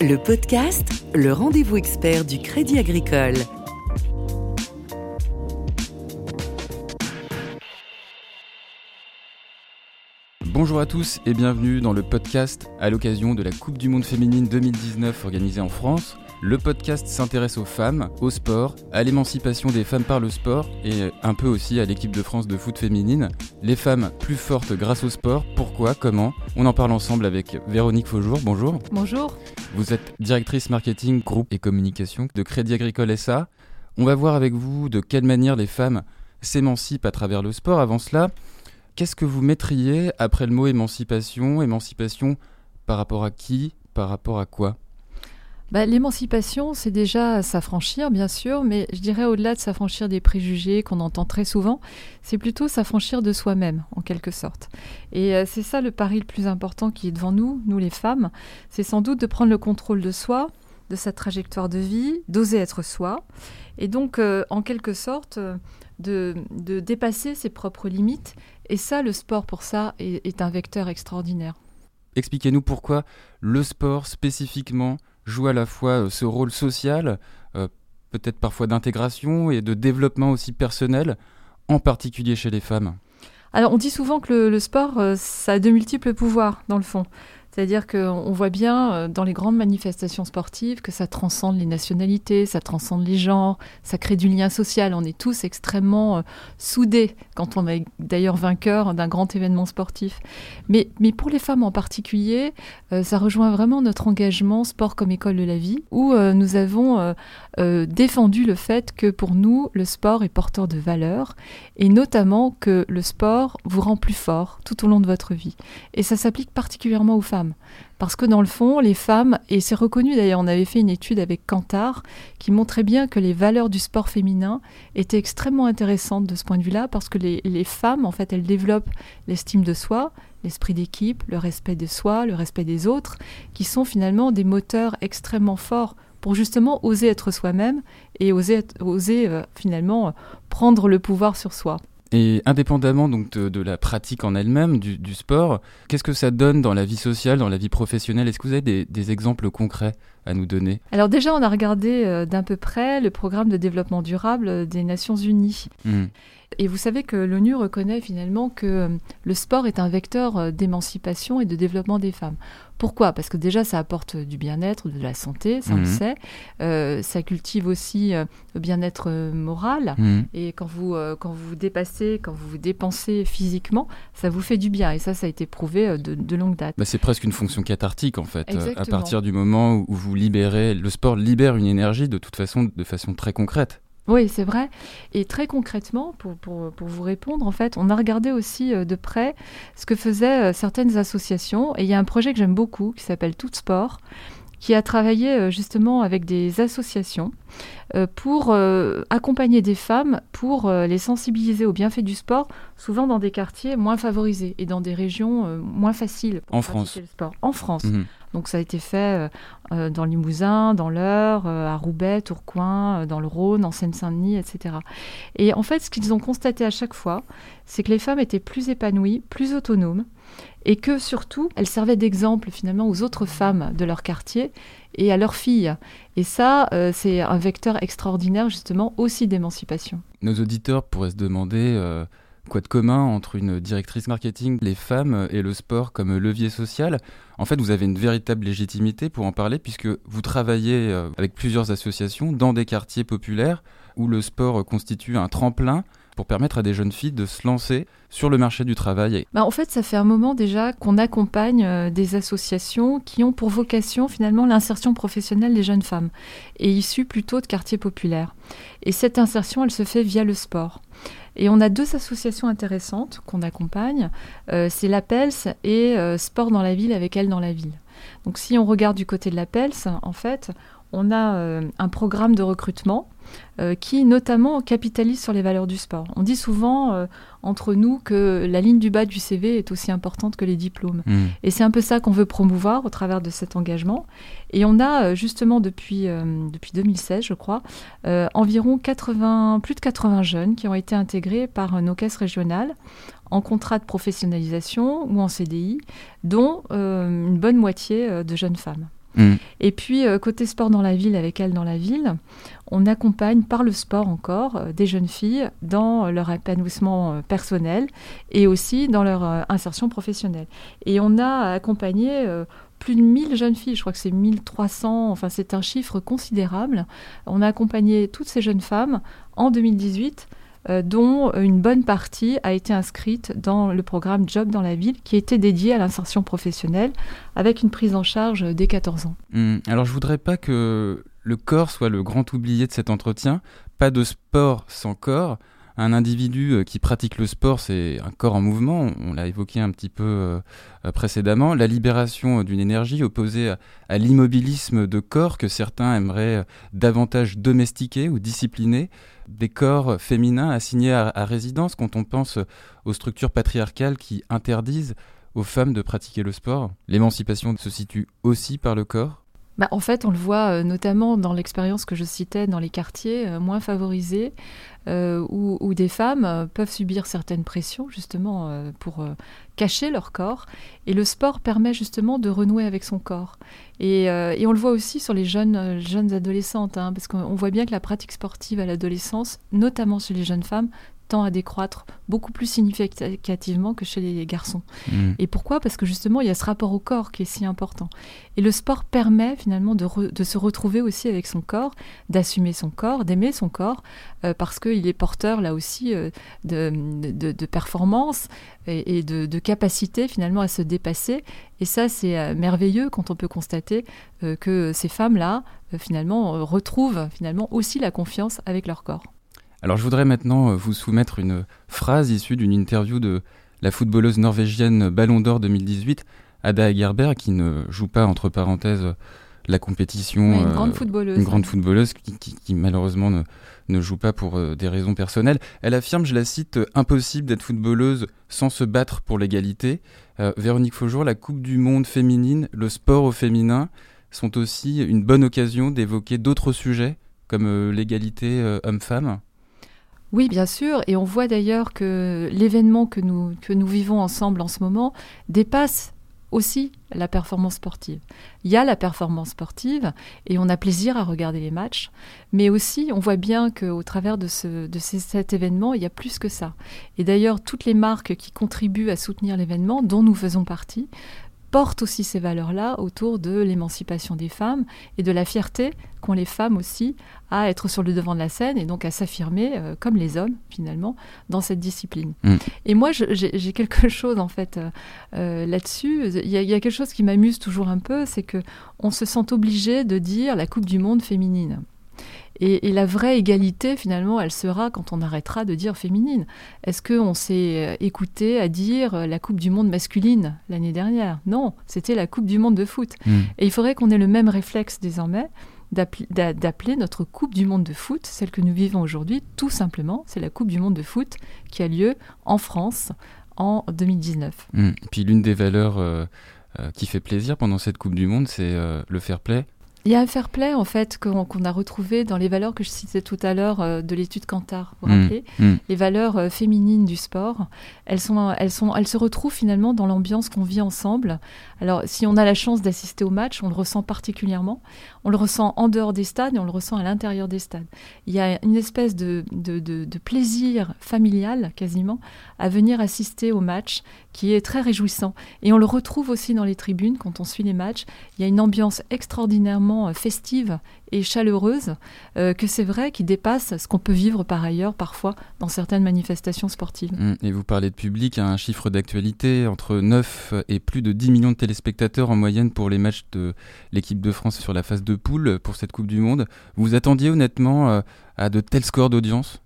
Le podcast, le rendez-vous expert du Crédit Agricole. Bonjour à tous et bienvenue dans le podcast à l'occasion de la Coupe du Monde féminine 2019 organisée en France. Le podcast s'intéresse aux femmes, au sport, à l'émancipation des femmes par le sport et un peu aussi à l'équipe de France de foot féminine. Les femmes plus fortes grâce au sport, pourquoi, comment? On en parle ensemble avec Véronique Faujour, bonjour. Bonjour. Vous êtes directrice marketing, groupe et communication de Crédit Agricole SA. On va voir avec vous de quelle manière les femmes s'émancipent à travers le sport. Avant cela, qu'est-ce que vous mettriez après le mot émancipation? Émancipation par rapport à qui? Par rapport à quoi? Bah, L'émancipation, c'est déjà s'affranchir, bien sûr, mais je dirais au-delà de s'affranchir des préjugés qu'on entend très souvent, c'est plutôt s'affranchir de soi-même, en quelque sorte. Et euh, c'est ça le pari le plus important qui est devant nous, nous les femmes, c'est sans doute de prendre le contrôle de soi, de sa trajectoire de vie, d'oser être soi, et donc, euh, en quelque sorte, euh, de, dépasser ses propres limites. Et ça, le sport, pour ça, est un vecteur extraordinaire. Expliquez-nous pourquoi le sport spécifiquement joue à la fois euh, ce rôle social, euh, peut-être parfois d'intégration et de développement aussi personnel, en particulier chez les femmes Alors on dit souvent que le, sport, euh, ça a de multiples pouvoirs dans le fond. C'est-à-dire qu'on voit bien euh, dans les grandes manifestations sportives que ça transcende les nationalités, ça transcende les genres, ça crée du lien social. On est tous extrêmement euh, soudés quand on est d'ailleurs vainqueur d'un grand événement sportif. Mais, pour les femmes en particulier, euh, ça rejoint vraiment notre engagement sport comme école de la vie, où nous avons défendu le fait que pour nous, le sport est porteur de valeurs, et notamment que le sport vous rend plus fort tout au long de votre vie. Et ça s'applique particulièrement aux femmes. Parce que dans le fond, les femmes, et c'est reconnu d'ailleurs, on avait fait une étude avec Kantar qui montrait bien que les valeurs du sport féminin étaient extrêmement intéressantes de ce point de vue-là, parce que les, femmes, en fait, elles développent l'estime de soi, l'esprit d'équipe, le respect de soi, le respect des autres, qui sont finalement des moteurs extrêmement forts pour justement oser être soi-même et oser, euh, finalement prendre le pouvoir sur soi. Et indépendamment donc de, la pratique en elle-même, du, du sport, qu'est-ce que ça donne dans la vie sociale, dans la vie professionnelle? Est-ce que vous avez des exemples concrets? À nous donner Alors déjà, on a regardé euh, d'un peu près le programme de développement durable euh, des Nations Unies. Hmm. Et vous savez que l'ONU reconnaît finalement que euh, le sport est un vecteur d'émancipation et de développement des femmes. Pourquoi? Parce que déjà, ça apporte du bien-être, de la santé, ça on le sait. Euh, ça cultive aussi euh, le bien-être moral. Hmm. Et quand vous, euh, quand vous dépassez, quand vous vous dépensez physiquement, ça vous fait du bien. Et ça, ça a été prouvé de, de longue date. Bah, c'est presque une fonction cathartique en fait. À partir du moment où vous le sport libère une énergie de toute façon, de façon très concrète. Oui, c'est vrai. Et très concrètement, pour, pour, pour vous répondre, en fait, on a regardé aussi euh, de près ce que faisaient euh, certaines associations. Et il y a un projet que j'aime beaucoup qui s'appelle Tout Sport, qui a travaillé euh, justement avec des associations euh, pour euh, accompagner des femmes, pour les sensibiliser aux bienfaits du sport, souvent dans des quartiers moins favorisés et dans des régions moins faciles. pour En France. le sport. En France. Mhm. Donc ça a été fait dans le Limousin, dans l'Eure, à Roubaix, Tourcoing, dans le Rhône, en Seine-Saint-Denis, etc. Et en fait, ce qu'ils ont constaté à chaque fois, c'est que les femmes étaient plus épanouies, plus autonomes, et que surtout, elles servaient d'exemple finalement aux autres femmes de leur quartier et à leurs filles. Et ça, euh, c'est un vecteur extraordinaire justement aussi d'émancipation. Nos auditeurs pourraient se demander euh, quoi de commun entre une directrice marketing, les femmes et le sport comme levier social? En fait, vous avez une véritable légitimité pour en parler puisque vous travaillez euh, avec plusieurs associations dans des quartiers populaires où le sport constitue un tremplin pour permettre à des jeunes filles de se lancer sur le marché du travail. Bah, en fait, ça fait un moment déjà qu'on accompagne euh, des associations qui ont pour vocation finalement l'insertion professionnelle des jeunes femmes, et issues plutôt de quartiers populaires. Et cette insertion, elle se fait via le sport. Et on a deux associations intéressantes qu'on accompagne, euh, c'est l'APELS et euh, Sport dans la ville avec Elle dans la ville. Donc si on regarde du côté de l'APELS, en fait, on a euh, un programme de recrutement euh, qui notamment capitalise sur les valeurs du sport. On dit souvent euh, entre nous que la ligne du bas du CV est aussi importante que les diplômes. Hmm. Et c'est un peu ça qu'on veut promouvoir au travers de cet engagement. Et on a justement depuis, euh, depuis 2016, je crois, euh, environ 80, plus de 80 jeunes qui ont été intégrés par nos caisses régionales en contrat de professionnalisation ou en CDI, dont une bonne moitié de jeunes femmes. Mm. Et puis, euh, côté sport dans la ville, avec elles dans la ville, on accompagne par le sport encore euh, des jeunes filles dans leur épanouissement euh, personnel et aussi dans leur insertion professionnelle. Et on a accompagné plus de 1000 jeunes filles, je crois que c'est 1300, enfin c'est un chiffre considérable. On a accompagné toutes ces jeunes femmes en 2018 euh, dont une bonne partie a été inscrite dans le programme Job dans la ville, qui était dédié à l'insertion professionnelle, avec une prise en charge dès 14 ans. Hum, alors je voudrais pas que le corps soit le grand oublié de cet entretien. Pas de sport sans corps. Un individu euh, qui pratique le sport, c'est un corps en mouvement, on l'a évoqué un petit peu euh, précédemment. La libération d'une énergie opposée à l'immobilisme de corps que certains aimeraient davantage domestiquer ou discipliner des corps féminins assignés à, résidence quand on pense aux structures patriarcales qui interdisent aux femmes de pratiquer le sport. L'émancipation se situe aussi par le corps bah, en fait, on le voit euh, notamment dans l'expérience que je citais dans les quartiers euh, moins favorisés, euh, où, des femmes peuvent subir certaines pressions justement pour cacher leur corps. Et le sport permet justement de renouer avec son corps. Et, on le voit aussi sur les jeunes, adolescentes, hein, parce qu'on voit bien que la pratique sportive à l'adolescence, notamment chez les jeunes femmes, tend à décroître beaucoup plus significativement que chez les garçons. Mm. Et pourquoi? Parce que justement, il y a ce rapport au corps qui est si important. Et le sport permet finalement de, se retrouver aussi avec son corps, d'assumer son corps, d'aimer son corps, euh, parce qu'il est porteur là aussi euh, de, de, performance et, de, capacité finalement à se dépasser. Et ça, c'est euh, merveilleux quand on peut constater que ces femmes-là, finalement, retrouvent finalement aussi la confiance avec leur corps. Alors je voudrais maintenant euh, vous soumettre une phrase issue d'une interview de la footballeuse norvégienne Ballon d'Or 2018, Ada Egerberg, qui ne joue pas, entre parenthèses, la compétition. une grande euh, footballeuse. Une grande footballeuse qui, malheureusement ne, ne, joue pas pour euh, des raisons personnelles. Elle affirme, je la cite, impossible d'être footballeuse sans se battre pour l'égalité. Véronique Faujour, la Coupe du Monde féminine, le sport au féminin sont aussi une bonne occasion d'évoquer d'autres sujets comme l'égalité homme-femme. Oui, bien sûr. Et on voit d'ailleurs que l'événement que nous, vivons ensemble en ce moment dépasse aussi la performance sportive. Il y a la performance sportive et on a plaisir à regarder les matchs, mais aussi on voit bien qu'au travers de cet événement, il y a plus que ça. Et d'ailleurs, toutes les marques qui contribuent à soutenir l'événement, dont nous faisons partie, portent aussi ces valeurs-là autour de l'émancipation des femmes et de la fierté qu'ont les femmes aussi à être sur le devant de la scène et donc à s'affirmer euh, comme les hommes finalement dans cette discipline. Mm. Et moi j'ai quelque chose en fait euh, euh, là-dessus. Il y, y, a quelque chose qui m'amuse toujours un peu, c'est que on se sent obligé de dire la Coupe du Monde féminine. Et, la vraie égalité, finalement, elle sera quand on arrêtera de dire féminine. Est-ce qu'on s'est euh, écouté à dire euh, la Coupe du Monde masculine l'année dernière? Non, c'était la Coupe du Monde de foot. Hmm. Et il faudrait qu'on ait le même réflexe désormais d'appeler notre Coupe du Monde de foot, celle que nous vivons aujourd'hui, tout simplement, c'est la Coupe du Monde de foot qui a lieu en France en 2019. Hmm. Puis l'une des valeurs euh, qui fait plaisir pendant cette Coupe du Monde, c'est le fair play. Il y a un fair play, en fait, qu'on a retrouvé dans les valeurs que je citais tout à l'heure euh, de l'étude Kantar, vous vous mmh. rappelez mmh. Les valeurs euh, féminines du sport. Elles, sont, elles, sont, elles se retrouvent finalement dans l'ambiance qu'on vit ensemble. Alors, si on a la chance d'assister au match, on le ressent particulièrement. On le ressent en dehors des stades et on le ressent à l'intérieur des stades. Il y a une espèce de, de, de plaisir familial, quasiment, à venir assister au match qui est très réjouissant. Et on le retrouve aussi dans les tribunes quand on suit les matchs. Il y a une ambiance extraordinairement euh, festive et chaleureuse euh, que c'est vrai qui dépasse ce qu'on peut vivre par ailleurs parfois dans certaines manifestations sportives. Mmh. Et vous parlez de public, un chiffre d'actualité entre 9 et plus de 10 millions de téléspectateurs en moyenne pour les matchs de l'équipe de France sur la phase de poule pour cette Coupe du Monde. Vous attendiez honnêtement euh, à de tels scores d'audience?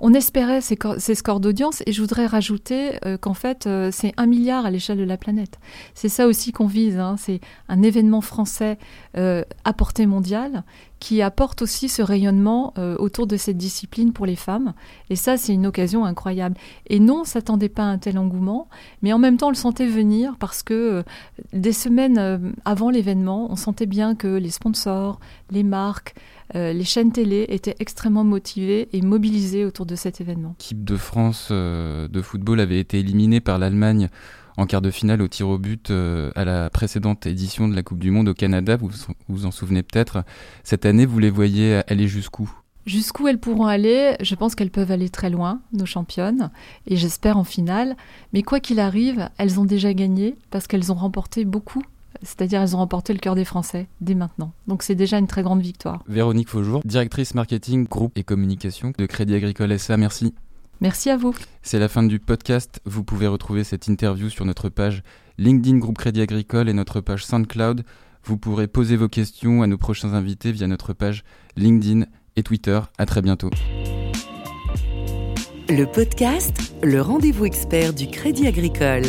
On espérait ces, scores d'audience et je voudrais rajouter euh, qu'en fait euh, c'est un milliard à l'échelle de la planète. C'est ça aussi qu'on vise. Hein. C'est un événement français euh, à portée mondiale qui apporte aussi ce rayonnement autour de cette discipline pour les femmes. Et ça, c'est une occasion incroyable. Et non, on s'attendait pas à un tel engouement, mais en même temps, on le sentait venir parce que des semaines avant l'événement, on sentait bien que les sponsors, les marques, euh, les chaînes télé étaient extrêmement motivées et mobilisées autour de cet événement. L'équipe de France euh, de football avait été éliminée par l'Allemagne en quart de finale au tir au but euh, à la précédente édition de la Coupe du Monde au Canada. Vous vous en souvenez peut-être. Cette année, vous les voyez aller jusqu'où? Jusqu'où elles pourront aller, je pense qu'elles peuvent aller très loin, nos championnes, et j'espère en finale. Mais quoi qu'il arrive, elles ont déjà gagné parce qu'elles ont remporté beaucoup. C'est-à-dire elles ont remporté le cœur des Français dès maintenant. Donc c'est déjà une très grande victoire. Véronique Faujour, directrice marketing, groupe et communication de Crédit Agricole SA, merci. Merci à vous. C'est la fin du podcast. Vous pouvez retrouver cette interview sur notre page LinkedIn Groupe Crédit Agricole et notre page SoundCloud. Vous pourrez poser vos questions à nos prochains invités via notre page LinkedIn et Twitter. À très bientôt. Le podcast, le rendez-vous expert du Crédit Agricole.